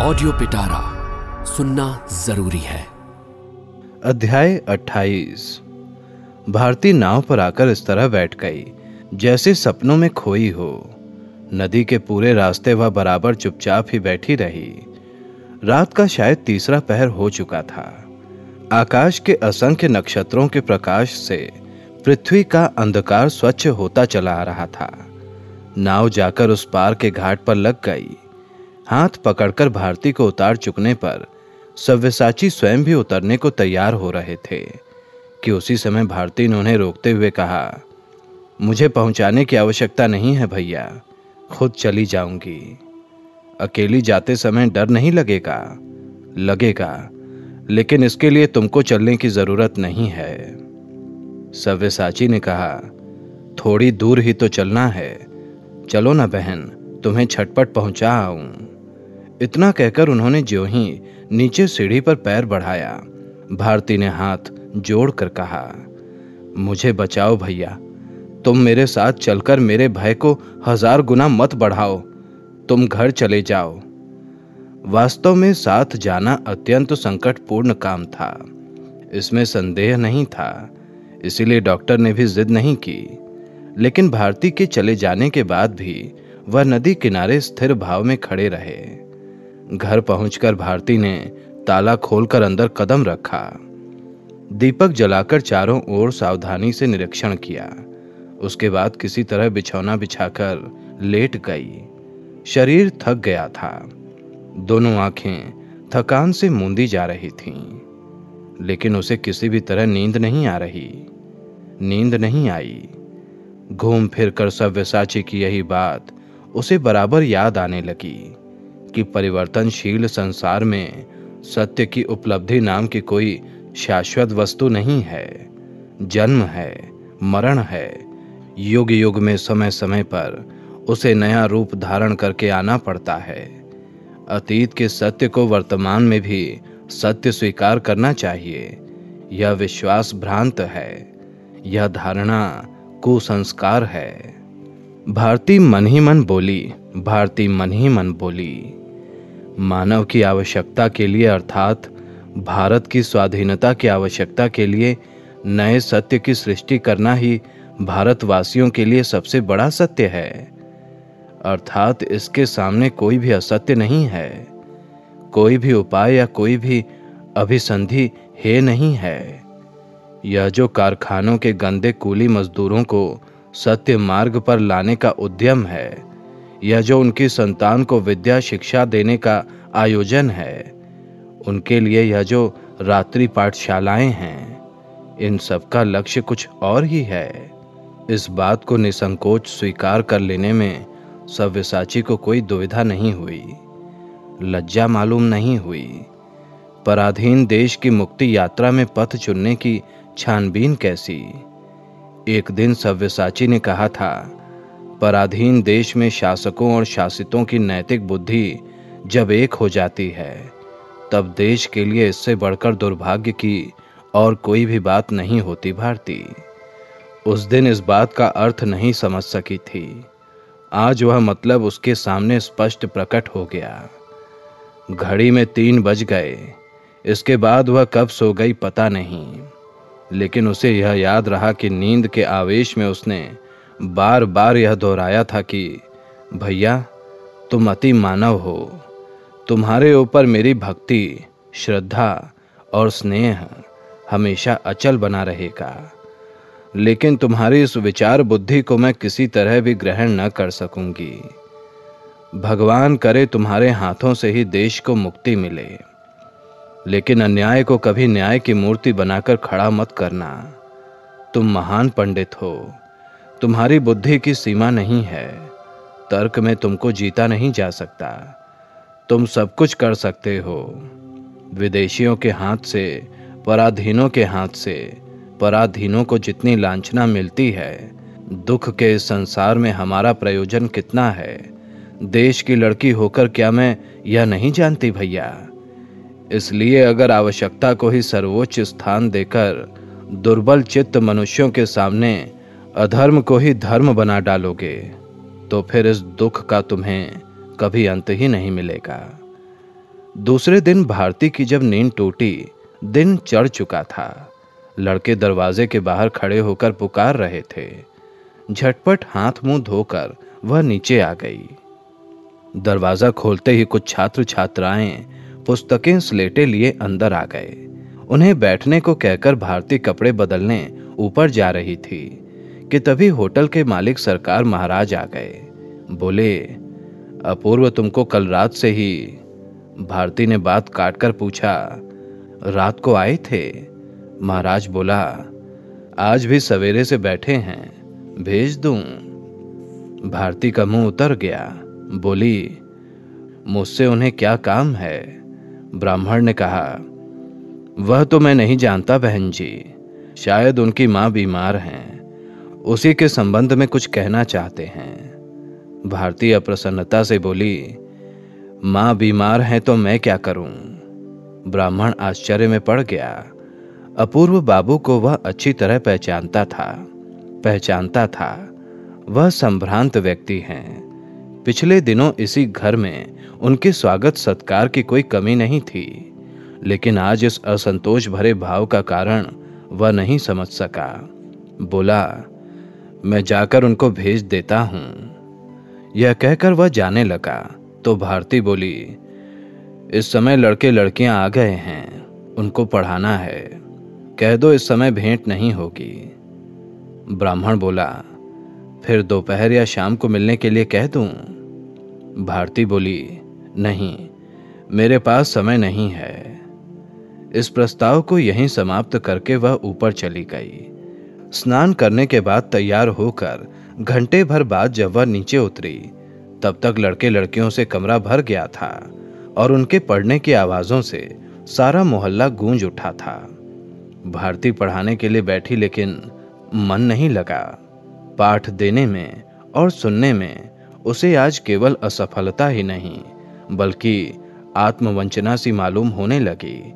Audio पिटारा सुनना ज़रूरी है। अध्याय 28 भारती नाव पर आकर इस तरह बैठ गई, जैसे सपनों में खोई हो। नदी के पूरे रास्ते वह बराबर चुपचाप ही बैठी रही। रात का शायद तीसरा पहर हो चुका था। आकाश के असंख्य नक्षत्रों के प्रकाश से पृथ्वी का अंधकार स्वच्छ होता चला आ रहा था। नाव जाकर उस पार के घाट पर लग गई। हाथ पकड़कर भारती को उतार चुकने पर सव्यसाची स्वयं भी उतरने को तैयार हो रहे थे, कि उसी समय भारती ने उन्हें रोकते हुए कहा, मुझे पहुँचाने की आवश्यकता नहीं है भैया, खुद चली जाऊँगी। अकेली जाते समय डर नहीं लगेगा लगेगा, लेकिन इसके लिए तुमको चलने की ज़रूरत नहीं है। सव्यसाची ने कहा, थोड़ी दूर ही तो चलना है। चलो ना बहन, तुम्हें छटपट पहुँचा आऊँ। इतना कहकर उन्होंने जो ही नीचे सीढ़ी पर पैर बढ़ाया। भारती ने हाथ जोड़कर कहा, मुझे बचाओ भैया। तुम मेरे साथ चलकर मेरे भय को हज़ार गुना मत बढ़ाओ। तुम घर चले जाओ। वास्तव में साथ जाना अत्यंत संकटपूर्ण काम था। इसमें संदेह नहीं था। इसीलिए डॉक्टर ने भी जिद नहीं की। लेकिन भारती के चले जाने के बाद भी वह नदी किनारे स्थिर भाव में खड़े रहे। घर पहुंचकर भारती ने ताला खोलकर अंदर कदम रखा। दीपक जलाकर चारों ओर सावधानी से निरीक्षण किया। उसके बाद किसी तरह बिछौना बिछाकर लेट गई। शरीर थक गया था। दोनों आँखें थकान से मूंदी जा रही थीं, लेकिन उसे किसी भी तरह नींद नहीं आ रही। नींद नहीं आई। घूम फिर कर सव्यसाची की यही बात उसे बराबर याद आने लगी। कि परिवर्तनशील संसार में सत्य की उपलब्धि नाम की कोई शाश्वत वस्तु नहीं है। जन्म है, मरण है। युग युग में समय समय पर उसे नया रूप धारण करके आना पड़ता है। अतीत के सत्य को वर्तमान में भी सत्य स्वीकार करना चाहिए। यह विश्वास भ्रांत है। यह धारणा कुसंस्कार है। भारती मन ही मन बोली, भारती मन ही मन बोली। मानव की आवश्यकता के लिए अर्थात भारत की स्वाधीनता की आवश्यकता के लिए नए सत्य की सृष्टि करना ही भारतवासियों के लिए सबसे बड़ा सत्य है। अर्थात इसके सामने कोई भी असत्य नहीं है। कोई भी उपाय या कोई भी अभिसंधि हे नहीं है। यह जो कारखानों के गंदे कूली मजदूरों को सत्य मार्ग पर लाने का उद्यम है। यह जो उनकी संतान को विद्या शिक्षा देने का आयोजन है, उनके लिए यह जो रात्रि पाठशालाएँ हैं, इन सब का लक्ष्य कुछ और ही है। इस बात को निसंकोच स्वीकार कर लेने में सव्यसाची को कोई दुविधा नहीं हुई, लज्जा मालूम नहीं हुई। पराधीन देश की मुक्ति यात्रा में पथ चुनने की छानबीन कैसी? एक दिन सव्यसाची ने कहा था, पराधीन देश में शासकों और शासितों की नैतिक बुद्धि जब एक हो जाती है, तब देश के लिए इससे बढ़कर दुर्भाग्य की और कोई भी बात नहीं होती भारती। उस दिन इस बात का अर्थ नहीं समझ सकी थी। आज वह मतलब उसके सामने स्पष्ट प्रकट हो गया। घड़ी में तीन बज गए। इसके बाद वह कब सो गई पता नहीं। लेकिन उसे यह याद रहा कि नींद के आवेश में उसने बार बार यह दोहराया था कि, भैया, तुम अति मानव हो। तुम्हारे ऊपर मेरी भक्ति, श्रद्धा और स्नेह हमेशा अचल बना रहेगा। लेकिन तुम्हारी इस विचार बुद्धि को मैं किसी तरह भी ग्रहण न कर सकूँगी। भगवान करे तुम्हारे हाथों से ही देश को मुक्ति मिले। लेकिन अन्याय को कभी न्याय की मूर्ति बनाकर खड़ा मत करना। तुम महान पंडित हो। तुम्हारी बुद्धि की सीमा नहीं है। तर्क में तुमको जीता नहीं जा सकता। तुम सब कुछ कर सकते हो। विदेशियों के हाथ से, पराधीनों के हाथ से, पराधीनों को जितनी लांछना मिलती है। दुख के इस संसार में हमारा प्रयोजन कितना है। देश की लड़की होकर क्या मैं यह नहीं जानती भैया? इसलिए अगर आवश्यकता को ही सर्वोच्च स्थान देकर दुर्बल चित्त मनुष्यों के सामने अधर्म को ही धर्म बना डालोगे तो फिर इस दुख का तुम्हें कभी अंत ही नहीं मिलेगा। दूसरे दिन भारती की जब नींद टूटी, दिन चढ़ चुका था। लड़के दरवाजे के बाहर खड़े होकर पुकार रहे थे। झटपट हाथ मुँह धोकर वह नीचे आ गई। दरवाज़ा खोलते ही कुछ छात्र छात्राएँ पुस्तकें स्लेटे लिए अंदर आ गए। उन्हें बैठने को कहकर भारती कपड़े बदलने ऊपर जा रही थी, कि तभी होटल के मालिक सरकार महाराज आ गए। बोले, अपूर्व तुमको कल रात से ही भारती ने बात काटकर पूछा, रात को आए थे? महाराज बोला, आज भी सवेरे से बैठे हैं, भेज दूँ? भारती का मुँह उतर गया, बोली, मुझसे उन्हें क्या काम है? ब्राह्मण ने कहा, वह तो मैं नहीं जानता बहन जी, शायद उनकी माँ बीमार हैं, उसी के संबंध में कुछ कहना चाहते हैं। भारती अप्रसन्नता से बोली, माँ बीमार हैं तो मैं क्या करूँ? ब्राह्मण आश्चर्य में पड़ गया। अपूर्व बाबू को वह अच्छी तरह पहचानता था पहचानता था। वह संभ्रांत व्यक्ति हैं। पिछले दिनों इसी घर में उनके स्वागत सत्कार की कोई कमी नहीं थी, लेकिन आज इस असंतोष भरे भाव का कारण वह नहीं समझ सका। बोला, मैं जाकर उनको भेज देता हूँ। यह कहकर वह जाने लगा तो भारती बोली, इस समय लड़के लड़कियाँ आ गए हैं, उनको पढ़ाना है। कह दो इस समय भेंट नहीं होगी। ब्राह्मण बोला फिर दोपहर या शाम को मिलने के लिए कह दूँ? भारती बोली, नहीं, मेरे पास समय नहीं है। इस प्रस्ताव को यहीं समाप्त करके वह ऊपर चली गई। स्नान करने के बाद तैयार होकर घंटे भर बाद जब वह नीचे उतरी, तब तक लड़के लड़कियों से कमरा भर गया था और उनके पढ़ने की आवाजों से सारा मोहल्ला गूंज उठा था। भारती पढ़ाने के लिए बैठी लेकिन मन नहीं लगा। पाठ देने में और सुनने में उसे आज केवल असफलता ही नहीं, बल्कि आत्मवंचना सी मालूम होने लगी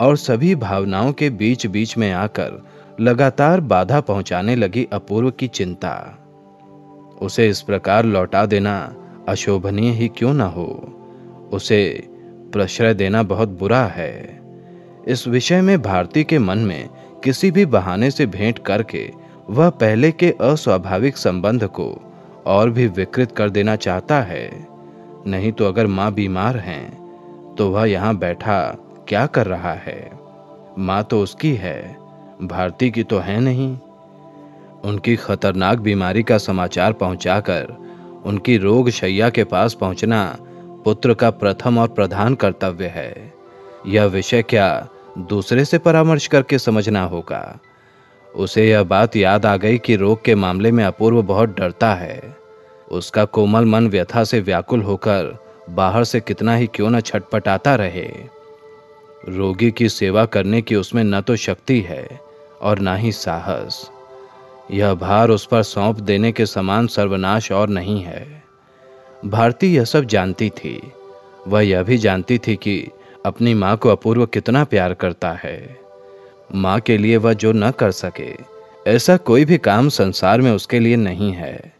और सभी भावनाओं के बीच बीच में आकर लगातार बाधा पहुँचाने लगी अपूर्व की चिंता। उसे इस प्रकार लौटा देना अशोभनीय ही क्यों ना हो? उसे प्रश्रय देना बहुत बुरा है। इस विषय में भारती के मन में किसी भी बहाने से भेंट करके वह पहले के अस्वाभाविक संबंध को और भी विकृत कर देना चाहता है। नहीं तो अगर माँ बीमार हैं तो वह यहाँ बैठा क्या कर रहा है? माँ तो उसकी है, भारती की तो है नहीं। उनकी खतरनाक बीमारी का समाचार पहुंचाकर, उनकी रोग शैया के पास पहुँचना पुत्र का प्रथम और प्रधान कर्तव्य है। यह विषय क्या दूसरे से परामर्श करके समझना होगा? उसे यह बात याद आ गई कि रोग के मामले में अपूर्व बहुत डरता है। उसका कोमल मन व्यथा से व्याकुल होकर बाहर से कितना ही क्यों न छटपटाता रहे। रोगी की सेवा करने की उसमें न तो शक्ति है और ना ही साहस। यह भार उस पर सौंप देने के समान सर्वनाश और नहीं है। भारती यह सब जानती थी। वह यह भी जानती थी कि अपनी माँ को अपूर्व कितना प्यार करता है। माँ के लिए वह जो न कर सके। ऐसा कोई भी काम संसार में उसके लिए नहीं है।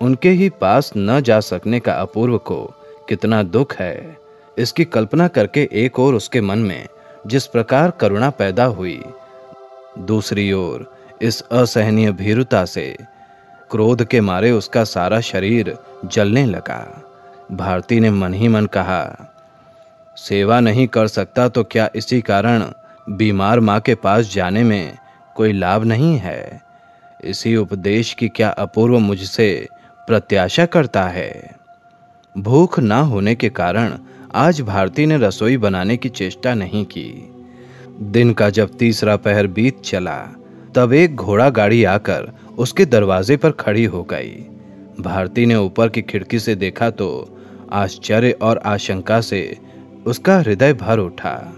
उनके ही पास न जा सकने का अपूर्व को कितना दुख है। इसकी कल्पना करके एक और उसके मन में जिस प्रकार करुणा पैदा हुई, दूसरी ओर इस असहनीय भीरुता से क्रोध के मारे उसका सारा शरीर जलने लगा। भारती ने मन ही मन कहा, सेवा नहीं कर सकता तो क्या इसी कारण बीमार माँ के पास जाने में कोई लाभ नहीं है। इसी उपदेश की क्या अपूर्व मुझसे प्रत्याशा करता है? भूख ना होने के कारण आज भारती ने रसोई बनाने की चेष्टा नहीं की। दिन का जब तीसरा पहर बीत चला, तब एक घोड़ा गाड़ी आकर उसके दरवाजे पर खड़ी हो गई। भारती ने ऊपर की खिड़की से देखा तो आश्चर्य और आशंका से उसका हृदय भर उठा।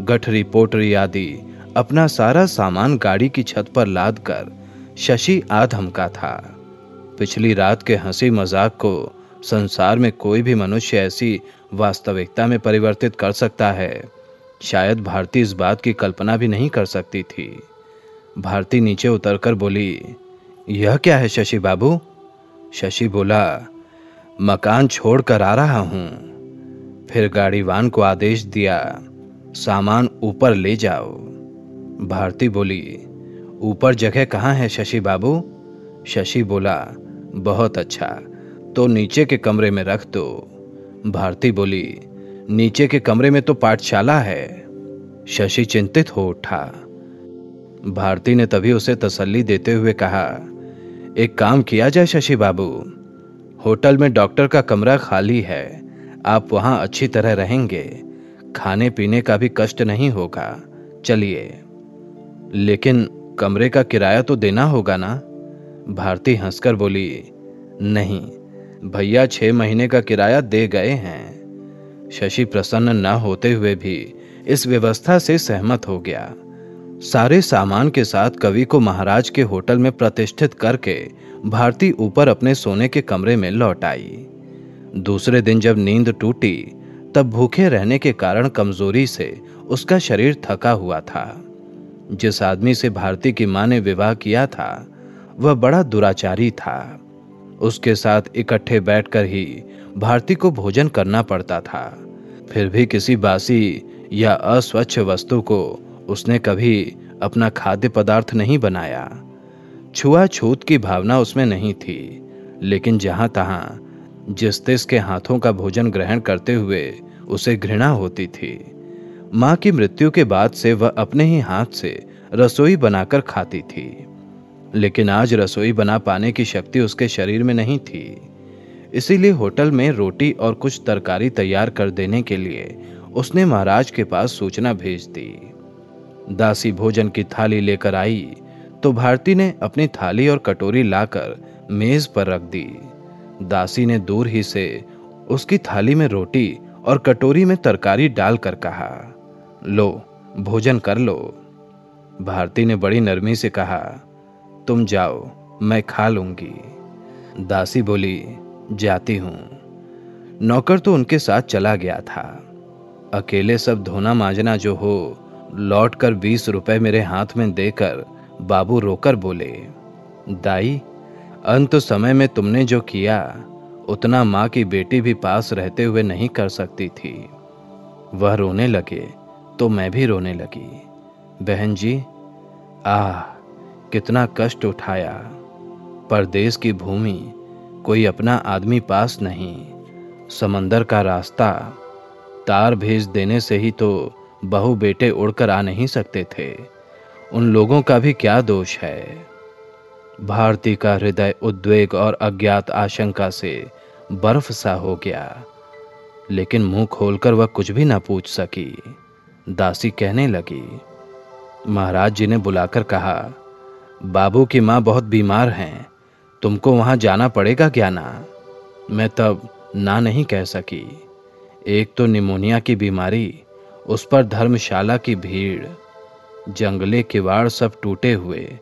गठरी, पोटरी आदि अपना सारा सामान गाड़ी की छत पर लाद कर शशि आ धमका था। पिछली रात के हँसी मज़ाक को संसार में कोई भी मनुष्य ऐसी वास्तविकता में परिवर्तित कर सकता है। शायद भारती इस बात की कल्पना भी नहीं कर सकती थी। भारती नीचे उतरकर बोली, यह क्या है शशि बाबू? शशि बोला, मकान छोड़कर आ रहा हूँ। फिर गाड़ीवान को आदेश दिया सामान ऊपर ले जाओ। भारती बोली, ऊपर जगह कहाँ है शशि बाबू? शशि बोला, बहुत अच्छा तो नीचे के कमरे में रख दो। भारती बोली, नीचे के कमरे में तो पाठशाला है। शशि चिंतित हो उठा। भारती ने तभी उसे तसल्ली देते हुए कहा, एक काम किया जाए शशि बाबू, होटल में डॉक्टर का कमरा खाली है, आप वहाँ अच्छी तरह रहेंगे। खाने पीने का भी कष्ट नहीं होगा। चलिए। लेकिन कमरे का किराया तो देना होगा ना? भारती हंसकर बोली, नहीं, भैया छह महीने का किराया दे गए हैं। शशि प्रसन्न न होते हुए भी इस व्यवस्था से सहमत हो गया। सारे सामान के साथ कवि को महाराज के होटल में प्रतिष्ठित करके भारती ऊपर अपने सोने के कमरे में लौट आई। दूसरे दिन जब नींद टूटी तब भूखे रहने के कारण कमज़ोरी से उसका शरीर थका हुआ था। जिस आदमी से भारती की माँ ने विवाह किया था, वह बड़ा दुराचारी था। उसके साथ इकट्ठे बैठकर ही भारती को भोजन करना पड़ता था। फिर भी किसी बासी या अस्वच्छ वस्तु को उसने कभी अपना खाद्य पदार्थ नहीं बनाया। छुआछूत की भावना उसमें नहीं थी, लेकिन जहाँ तहां जिस तिस के हाथों का भोजन ग्रहण करते हुए उसे घृणा होती थी। माँ की मृत्यु के बाद से वह अपने ही हाथ से रसोई बनाकर खाती थी। लेकिन आज रसोई बना पाने की शक्ति उसके शरीर में नहीं थी। इसीलिए होटल में रोटी और कुछ तरकारी तैयार कर देने के लिए उसने महाराज के पास सूचना भेज दी। दासी भोजन की थाली लेकर आई तो भारती ने अपनी थाली और कटोरी लाकर मेज पर रख दी। दासी ने दूर ही से उसकी थाली में रोटी और कटोरी में तरकारी डालकर कहा, लो, भोजन कर लो। भारती ने बड़ी नरमी से कहा, तुम जाओ, मैं खा लूँगी। दासी बोली, जाती हूँ। नौकर तो उनके साथ चला गया था। अकेले सब धोना मांजना जो हो लौट कर बीस रुपए मेरे हाथ में देकर बाबू रोकर बोले, दाई, अंत समय में तुमने जो किया उतना माँ की बेटी भी पास रहते हुए नहीं कर सकती थी। वह रोने लगे तो मैं भी रोने लगी। बहन जी, आह, कितना कष्ट उठाया। परदेश की भूमि, कोई अपना आदमी पास नहीं। समंदर का रास्ता, तार भेज देने से ही तो बहु बेटे उड़कर आ नहीं सकते थे। उन लोगों का भी क्या दोष है? भारती का हृदय उद्वेग और अज्ञात आशंका से बर्फ़ सा हो गया। लेकिन मुँह खोलकर वह कुछ भी ना पूछ सकी। दासी कहने लगी। महाराज जी ने बुलाकर कहा, बाबू की माँ बहुत बीमार हैं। तुमको वहाँ जाना पड़ेगा क्या ना? मैं तब ना नहीं कह सकी। एक तो निमोनिया की बीमारी, उस पर धर्मशाला की भीड़, जंगले किवाड़ सब टूटे हुए,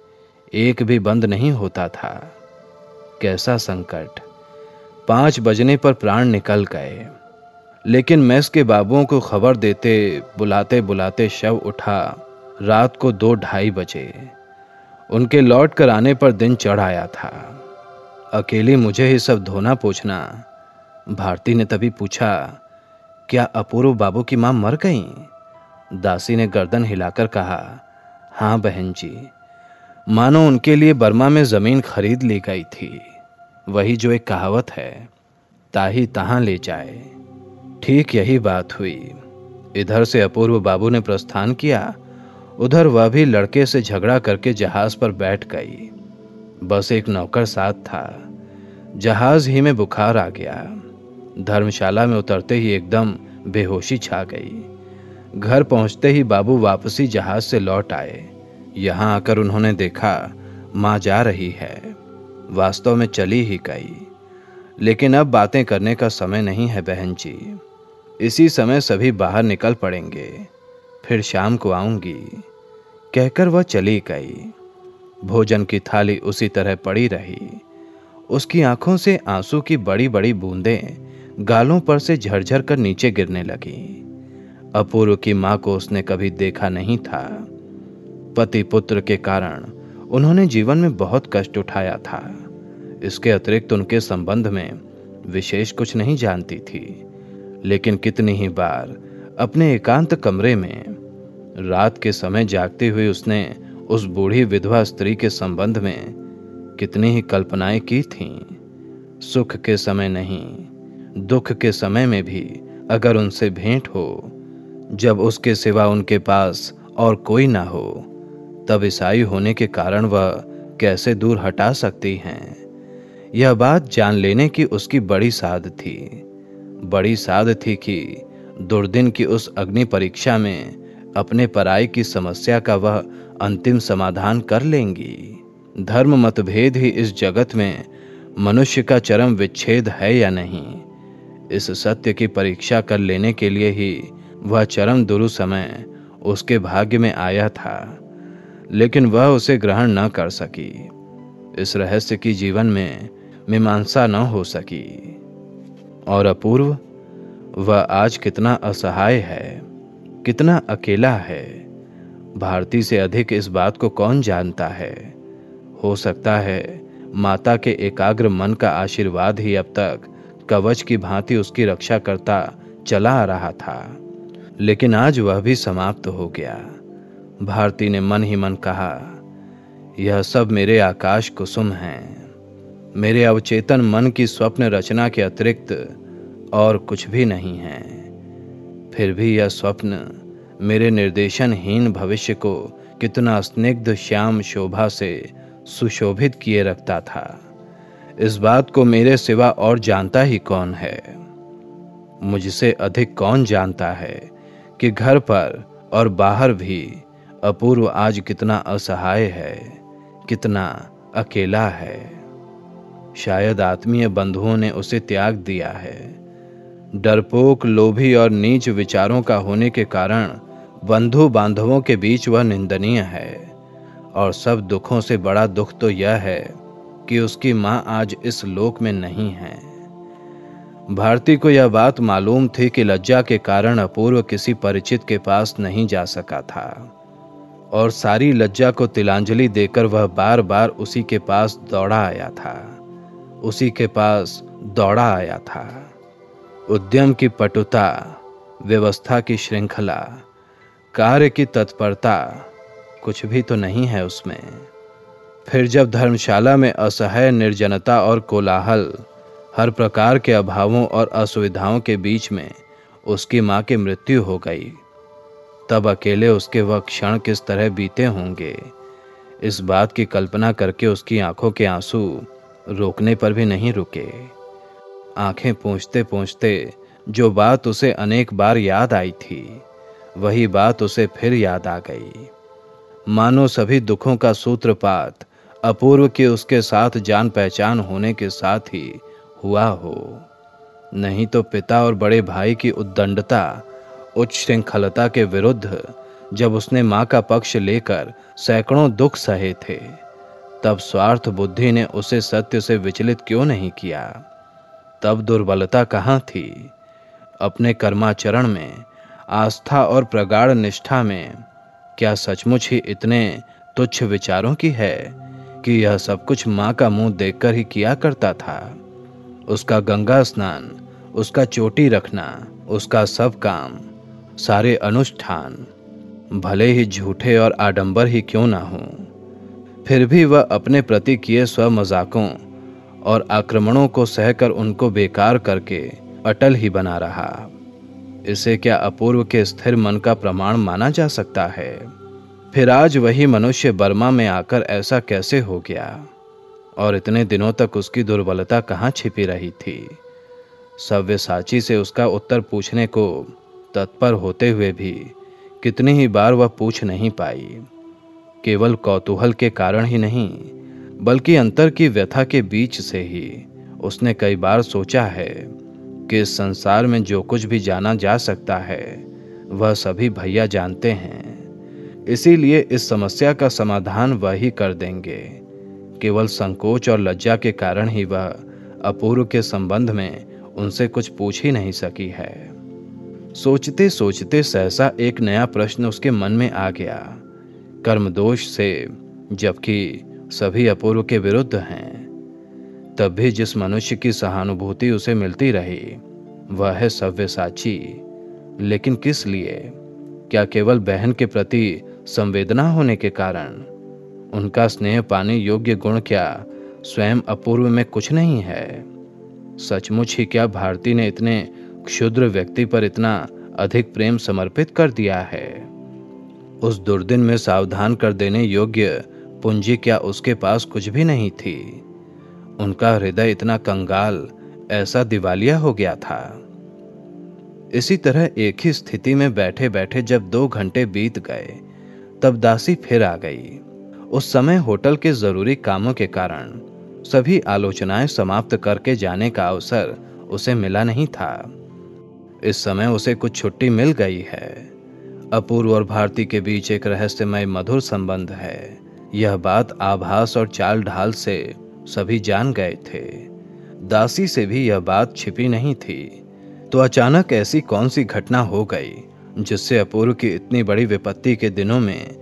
एक भी बंद नहीं होता था। कैसा संकट। पाँच बजने पर प्राण निकल गए। लेकिन मैस के बाबुओं को खबर देते, बुलाते बुलाते शव उठा। रात को दो ढाई बजे। उनके लौट कर आने पर दिन चढ़ आया था। अकेले मुझे ही सब धोना पूछना। भारती ने तभी पूछा, क्या अपूर्व बाबू की माँ मर गई? दासी ने गर्दन हिलाकर कहा हाँ बहन जी। मानो उनके लिए बर्मा में ज़मीन खरीद ली गई थी। वही जो एक कहावत है, ताही तहां ले जाए। ठीक यही बात हुई। इधर से अपूर्व बाबू ने प्रस्थान किया, उधर वह भी लड़के से झगड़ा करके जहाज़ पर बैठ गई। बस एक नौकर साथ था। जहाज़ ही में बुखार आ गया। धर्मशाला में उतरते ही एकदम बेहोशी छा गई। घर पहुँचते ही बाबू वापसी जहाज़ से लौट आए। यहाँ आकर उन्होंने देखा, माँ जा रही है। वास्तव में चली ही गई। लेकिन अब बातें करने का समय नहीं है, बहन जी। इसी समय सभी बाहर निकल पड़ेंगे। फिर शाम को आऊँगी। कहकर वह चली गई। भोजन की थाली उसी तरह पड़ी रही। उसकी आँखों से आँसू की बड़ी बड़ी बूंदें गालों पर से झरझर कर नीचे गिरने लगी। अपूर्व की माँ को उसने कभी देखा नहीं था। पति पुत्र के कारण उन्होंने जीवन में बहुत कष्ट उठाया था। इसके अतिरिक्त उनके संबंध में विशेष कुछ नहीं जानती थी। लेकिन कितनी ही बार अपने एकांत कमरे में रात के समय जागती हुई उसने उस बूढ़ी विधवा स्त्री के संबंध में कितनी ही कल्पनाएँ की थीं। सुख के समय नहीं, दुख के समय में भी अगर उनसे भेंट हो, जब उसके सिवा उनके पास और कोई ना हो तब ईसाई होने के कारण वह कैसे दूर हटा सकती हैं? यह बात जान लेने की उसकी बड़ी साध थी। बड़ी साध थी कि दुर्दिन की उस अग्नि परीक्षा में अपने पराई की समस्या का वह अंतिम समाधान कर लेंगी। धर्म मतभेद ही इस जगत में मनुष्य का चरम विच्छेद है या नहीं? इस सत्य की परीक्षा कर लेने के लिए ही वह चरम दुरु समय उसके भाग्य में आया था। लेकिन वह उसे ग्रहण न कर सकी। इस रहस्य की जीवन में मीमांसा न हो सकी। और अपूर्व, वह आज कितना असहाय है, कितना अकेला है। भारती से अधिक इस बात को कौन जानता है? हो सकता है माता के एकाग्र मन का आशीर्वाद ही अब तक कवच की भांति उसकी रक्षा करता चला आ रहा था। लेकिन आज वह भी समाप्त हो गया। भारती ने मन ही मन कहा, यह सब मेरे आकाश कुसुम हैं। मेरे अवचेतन मन की स्वप्न रचना के अतिरिक्त और कुछ भी नहीं है। फिर भी यह स्वप्न मेरे निर्देशनहीन भविष्य को कितना स्निग्ध श्याम शोभा से सुशोभित किए रखता था। इस बात को मेरे सिवा और जानता ही कौन है? मुझसे अधिक कौन जानता है कि घर पर और बाहर भी अपूर्व आज कितना असहाय है, कितना अकेला है। शायद आत्मीय बंधुओं ने उसे त्याग दिया है। डरपोक, लोभी और नीच विचारों का होने के कारण बंधु बांधवों के बीच वह निंदनीय है। और सब दुखों से बड़ा दुख तो यह है कि उसकी माँ आज इस लोक में नहीं है। भारती को यह बात मालूम थी कि लज्जा के कारण अपूर्व किसी परिचित के पास नहीं जा सका था। और सारी लज्जा को तिलांजलि देकर वह बार बार उसी के पास दौड़ा आया था। उसी के पास दौड़ा आया था। उद्यम की पटुता, व्यवस्था की श्रृंखला, कार्य की तत्परता कुछ भी तो नहीं है उसमें। फिर जब धर्मशाला में असह्य, निर्जनता और कोलाहल हर प्रकार के अभावों और असुविधाओं के बीच में उसकी माँ की मृत्यु हो गई तब अकेले उसके वह क्षण किस तरह बीते होंगे। इस बात की कल्पना करके उसकी आँखों के आँसू रोकने पर भी नहीं रुके। आँखें पूछते पूछते जो बात उसे अनेक बार याद आई थी, वही बात उसे फिर याद आ गई। मानो सभी दुखों का सूत्रपात अपूर्व के उसके साथ जान पहचान होने के साथ ही हुआ हो। नहीं तो पिता और बड़े भाई की उद्दंडता उच्च श्रृंखलता के विरुद्ध जब उसने माँ का पक्ष लेकर सैकड़ों दुख सहे थे, तब स्वार्थ बुद्धि ने उसे सत्य से विचलित क्यों नहीं किया? तब दुर्बलता कहाँ थी? अपने कर्माचरण में, आस्था और प्रगाढ़ निष्ठा में, क्या सचमुच ही इतने तुच्छ विचारों की है कि यह सब कुछ माँ का मुँह देखकर ही किया करता था? उसका गंगा स्नान, उसका चोटी रखना, उसका सब काम सारे अनुष्ठान, भले ही झूठे और आडंबर ही क्यों ना हों, फिर भी वह अपने प्रति किए स्व मजाकों और आक्रमणों को सहकर उनको बेकार करके अटल ही बना रहा। इसे क्या अपूर्व के स्थिर मन का प्रमाण माना जा सकता है? फिर आज वही मनुष्य बर्मा में आकर ऐसा कैसे हो गया? और इतने दिनों तक उसकी दुर्बलता कहाँ छिपी रही थी? सव्य साची से उसका उत्तर पूछने को तत्पर होते हुए भी कितनी ही बार वह पूछ नहीं पाई। केवल कौतूहल के कारण ही नहीं, बल्कि अंतर की व्यथा के बीच से ही उसने कई बार सोचा है कि इस संसार में जो कुछ भी जाना जा सकता है, वह सभी भैया जानते हैं। इसीलिए इस समस्या का समाधान वह ही कर देंगे। केवल संकोच और लज्जा के कारण ही वह अपूर्व के संबंध में उनसे कुछ पूछ ही नहीं सकी है। सोचते सोचते सहसा एक नया प्रश्न उसके मन में आ गया। कर्म दोष से, जबकि सभी अपूर्व के विरुद्ध हैं। तब भी जिस मनुष्य की सहानुभूति उसे मिलती रही, वह है सव्यसाची। लेकिन किस लिए? क्या केवल बहन के प्रति संवेदना होने के कारण? उनका स्नेह पाने योग्य गुण क्या स्वयं अपूर्व में कुछ नहीं है? सचमुच ही क्या भारती ने इतने क्षुद्र व्यक्ति पर इतना अधिक प्रेम समर्पित कर दिया है। उस दुर्दिन में सावधान कर देने योग्य पूंजी क्या उसके पास कुछ भी नहीं थी। उनका हृदय इतना कंगाल, ऐसा दिवालिया हो गया था। इसी तरह एक ही स्थिति में बैठे बैठे जब दो घंटे बीत गए, तब दासी फिर आ गई। उस समय होटल के ज़रूरी कामों के कारण सभी आलोचनाएँ समाप्त करके जाने का अवसर उसे मिला नहीं था। इस समय उसे कुछ छुट्टी मिल गई है। अपूर्व और भारती के बीच एक रहस्यमय मधुर संबंध है। यह बात आभास और चाल ढाल से सभी जान गए थे। दासी से भी यह बात छिपी नहीं थी। तो अचानक ऐसी कौन सी घटना हो गई, जिससे अपूर्व की इतनी बड़ी विपत्ति के दिनों में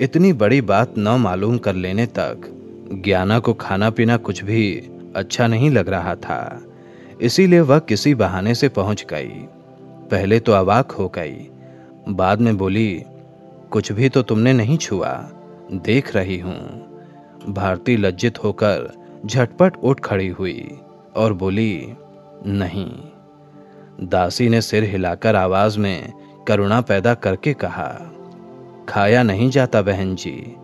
इतनी बड़ी बात न मालूम कर लेने तक ज्ञाना को खाना पीना कुछ भी अच्छा नहीं लग रहा था। इसीलिए वह किसी बहाने से पहुँच गई। पहले तो अवाक हो गई। बाद में बोली, कुछ भी तो तुमने नहीं छुआ, देख रही हूँ। भारती लज्जित होकर झटपट उठ खड़ी हुई और बोली, नहीं। दासी ने सिर हिलाकर आवाज़ में करुणा पैदा करके कहा, खाया नहीं जाता बहन जी।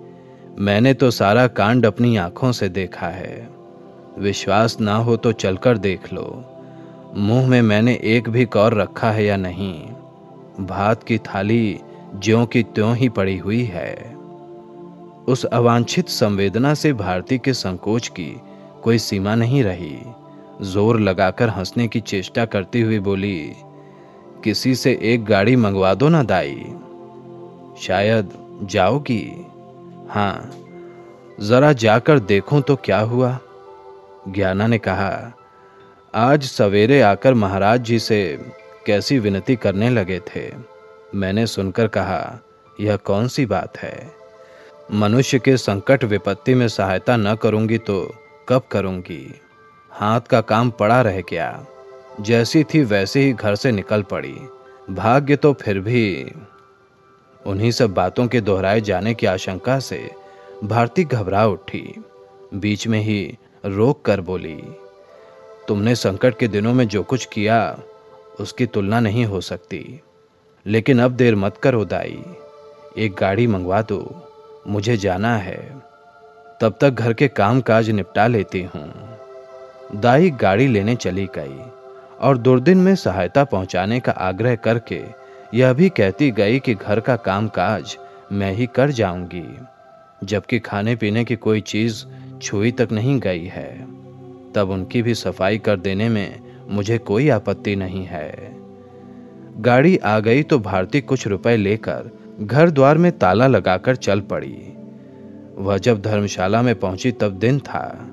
मैंने तो सारा कांड अपनी आँखों से देखा है। विश्वास ना हो तो चलकर देख लो। मुँह में मैंने एक भी कौर रखा है या नहीं? भात की थाली ज्यों की त्यों ही पड़ी हुई है। उस अवांछित संवेदना से भारती के संकोच की कोई सीमा नहीं रही। ज़ोर लगाकर हंसने की चेष्टा करती हुई बोली, किसी से एक गाड़ी मंगवा दो ना दाई। शायद जाओगी? हाँ जरा जाकर देखूँ तो क्या हुआ? ज्ञाना ने कहा आज सवेरे आकर महाराज जी से कैसी विनती करने लगे थे। मैंने सुनकर कहा, यह कौन सी बात है? मनुष्य के संकट विपत्ति में सहायता न करूँगी तो कब करूँगी? हाथ का काम पड़ा रह गया। जैसी थी वैसे ही घर से निकल पड़ी। भाग्य तो फिर भी उन्हीं सब बातों के दोहराए जाने की आशंका से भारती घबरा उठी। बीच में ही रोक कर बोली तुमने संकट के दिनों में जो कुछ किया, उसकी तुलना नहीं हो सकती। लेकिन अब देर मत करो दाई एक गाड़ी मंगवा दो, मुझे जाना है। तब तक घर के काम काज निपटा लेती हूँ। दाई गाड़ी लेने चली गई और दुर्दिन में सहायता पहुँचाने का आग्रह करके यह भी कहती गई कि घर का काम काज मैं ही कर जाऊँगी, जबकि खाने पीने की कोई चीज़ छुई तक नहीं गई है। तब उनकी भी सफ़ाई कर देने में मुझे कोई आपत्ति नहीं है। गाड़ी आ गई तो भारती कुछ रुपए लेकर घर द्वार में ताला लगाकर चल पड़ी। वह जब धर्मशाला में पहुँची तब दिन था।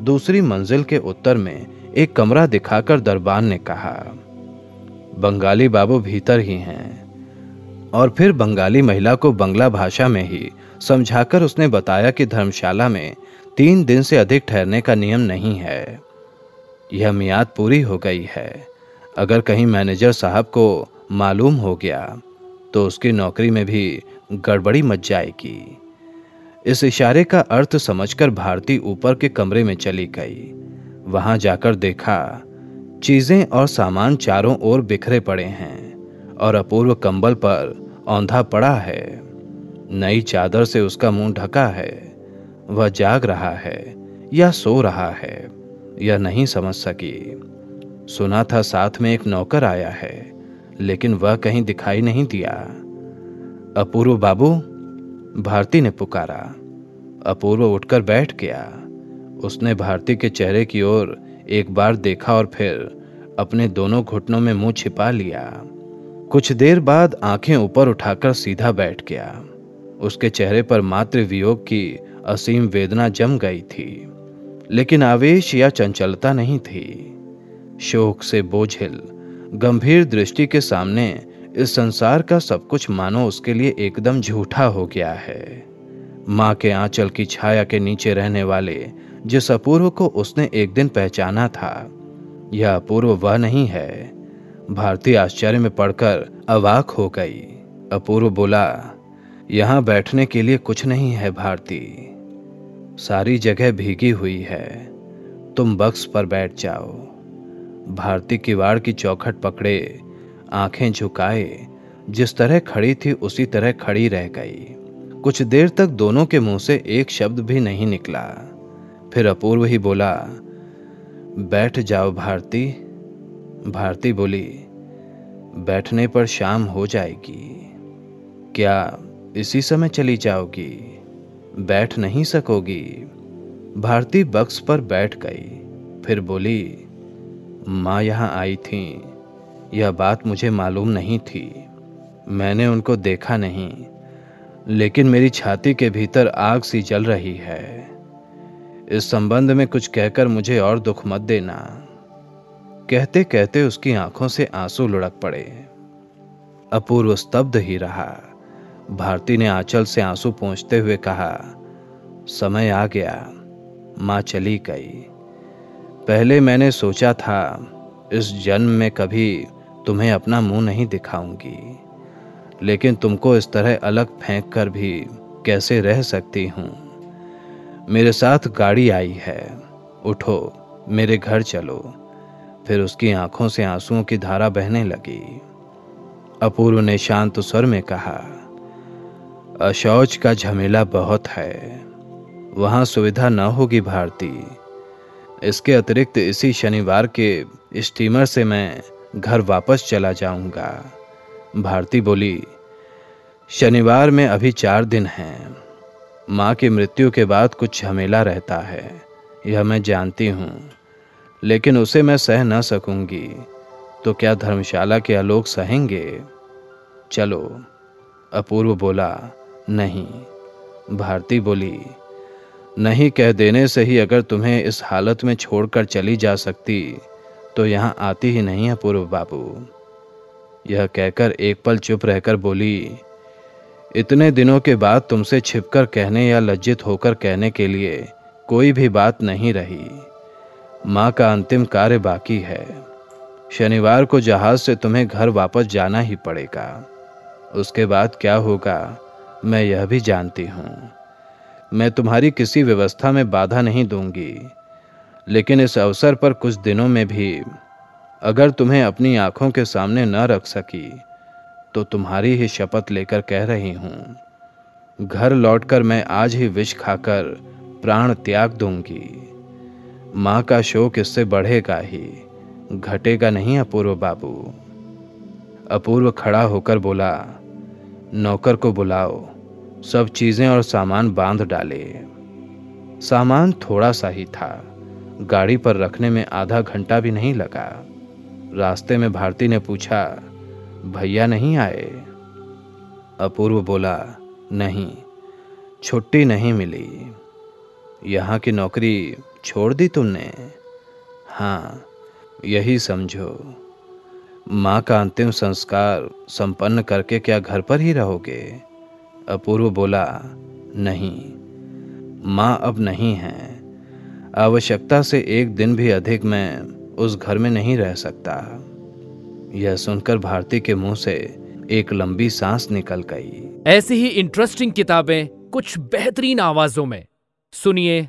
दूसरी मंजिल के उत्तर में एक कमरा दिखाकर दरबान ने कहा, बंगाली बाबू भीतर ही हैं। और फिर बंगाली महिला को बंगला भाषा में ही समझाकर उसने बताया कि धर्मशाला में तीन दिन से अधिक ठहरने का नियम नहीं है। यह मियाद पूरी हो गई है। अगर कहीं मैनेजर साहब को मालूम हो गया तो उसकी नौकरी में भी गड़बड़ी मच जाएगी। इस इशारे का अर्थ समझकर भारती ऊपर के कमरे में चली गई। वहाँ जाकर देखा, चीज़ें और सामान चारों ओर बिखरे पड़े हैं। और अपूर्व कंबल पर औंधा पड़ा है। नई चादर से उसका मुँह ढका है। वह जाग रहा है या सो रहा है, यह नहीं समझ सकी। सुना था साथ में एक नौकर आया है, लेकिन वह कहीं दिखाई नहीं दिया। अपूर्व बाबू, भारती ने पुकारा। अपूर्व उठकर बैठ गया। उसने भारती के चेहरे की ओर एक बार देखा और फिर अपने दोनों घुटनों में मुँह छिपा लिया। कुछ देर बाद आँखें ऊपर उठाकर सीधा बैठ गया। उसके चेहरे पर मात्र वियोग की असीम वेदना जम गई थी, लेकिन आवेश या चंचलता नहीं थी। शोक से बोझिल, गंभीर दृष्टि के सामने इस संसार का सब कुछ मानो उसके लिए एकदम झूठा हो गया है। माँ के आंचल की छाया के नीचे रहने वाले, जिस अपूर्व को उसने एक दिन पहचाना था, यह अपूर्व वह नहीं है भारती आश्चर्य में पड़कर अवाक हो गई। अपूर्व बोला, यहाँ बैठने के लिए कुछ नहीं है भारती। सारी जगह भीगी हुई है। तुम बक्स पर बैठ जाओ। भारती किवाड़ की चौखट पकड़े, आँखें झुकाए। जिस तरह खड़ी थी, उसी तरह खड़ी रह गई। कुछ देर तक दोनों के मुँह से एक शब्द भी नहीं निकला। फिर अपूर्व ही बोला, बैठ जाओ भारती। भारती बोली, बैठने पर शाम हो जाएगी। क्या इसी समय चली जाओगी? बैठ नहीं सकोगी? भारती बक्स पर बैठ गई। फिर बोली, माँ यहाँ आई थी। यह बात मुझे मालूम नहीं थी। मैंने उनको देखा नहीं। लेकिन मेरी छाती के भीतर आग सी जल रही है। इस संबंध में कुछ कहकर मुझे और दुख मत देना। कहते कहते उसकी आँखों से आँसू लुढ़क पड़े। अपूर्व स्तब्ध ही रहा। भारती ने आंचल से आँसू पहुँचते हुए कहा, समय आ गया, माँ चली गई। पहले मैंने सोचा था, इस जन्म में कभी तुम्हें अपना मुँह नहीं दिखाऊँगी। लेकिन तुमको इस तरह अलग फेंक कर भी कैसे रह सकती हूँ? मेरे साथ गाड़ी आई है, उठो, मेरे घर चलो। फिर उसकी आँखों से आंसुओं की धारा बहने लगी। अपूर्व ने शांत स्वर में कहा, अशौच का झमेला बहुत है। वहाँ सुविधा न होगी भारती। इसके अतिरिक्त इसी शनिवार के स्टीमर से मैं घर वापस चला जाऊँगा। भारती बोली, शनिवार में अभी चार दिन हैं। माँ की मृत्यु के बाद कुछ झमेला रहता है। यह मैं जानती हूँ। लेकिन उसे मैं सह न सकूँगी। तो क्या धर्मशाला के आलोक सहेंगे? चलो, अपूर्व बोला, नहीं। भारती बोली, नहीं कह देने से ही अगर तुम्हें इस हालत में छोड़कर चली जा सकती तो यहाँ आती ही नहीं है पूर्व बाबू। यह कहकर एक पल चुप रहकर बोली, इतने दिनों के बाद तुमसे छिपकर कहने या लज्जित होकर कहने के लिए कोई भी बात नहीं रही। माँ का अंतिम कार्य बाकी है। शनिवार को जहाज़ से तुम्हें घर वापस जाना ही पड़ेगा। उसके बाद क्या होगा, मैं यह भी जानती हूँ। मैं तुम्हारी किसी व्यवस्था में बाधा नहीं दूँगी। लेकिन इस अवसर पर कुछ दिनों में भी, अगर तुम्हें अपनी आँखों के सामने न रख सकी तो तुम्हारी ही शपथ लेकर कह रही हूँ, घर लौटकर मैं आज ही विष खाकर प्राण त्याग दूँगी। माँ का शोक इससे बढ़ेगा ही। घटेगा नहीं अपूर्व बाबू। अपूर्व खड़ा होकर बोला, नौकर को बुलाओ, सब चीज़ें और सामान बाँध डाले। सामान थोड़ा सा ही था, गाड़ी पर रखने में आधा घंटा भी नहीं लगा। रास्ते में भारती ने पूछा, भैया नहीं आए? अपूर्व बोला, नहीं, छुट्टी नहीं मिली। यहाँ की नौकरी छोड़ दी तुमने? हाँ यही समझो। माँ का अंतिम संस्कार संपन्न करके क्या घर पर ही रहोगे? अपूर्व बोला, नहीं। माँ अब नहीं है। आवश्यकता से एक दिन भी अधिक मैं उस घर में नहीं रह सकता। यह सुनकर भारती के मुँह से एक लंबी सांस निकल गई। ऐसी ही इंटरेस्टिंग किताबें कुछ बेहतरीन आवाजों में। सुनिए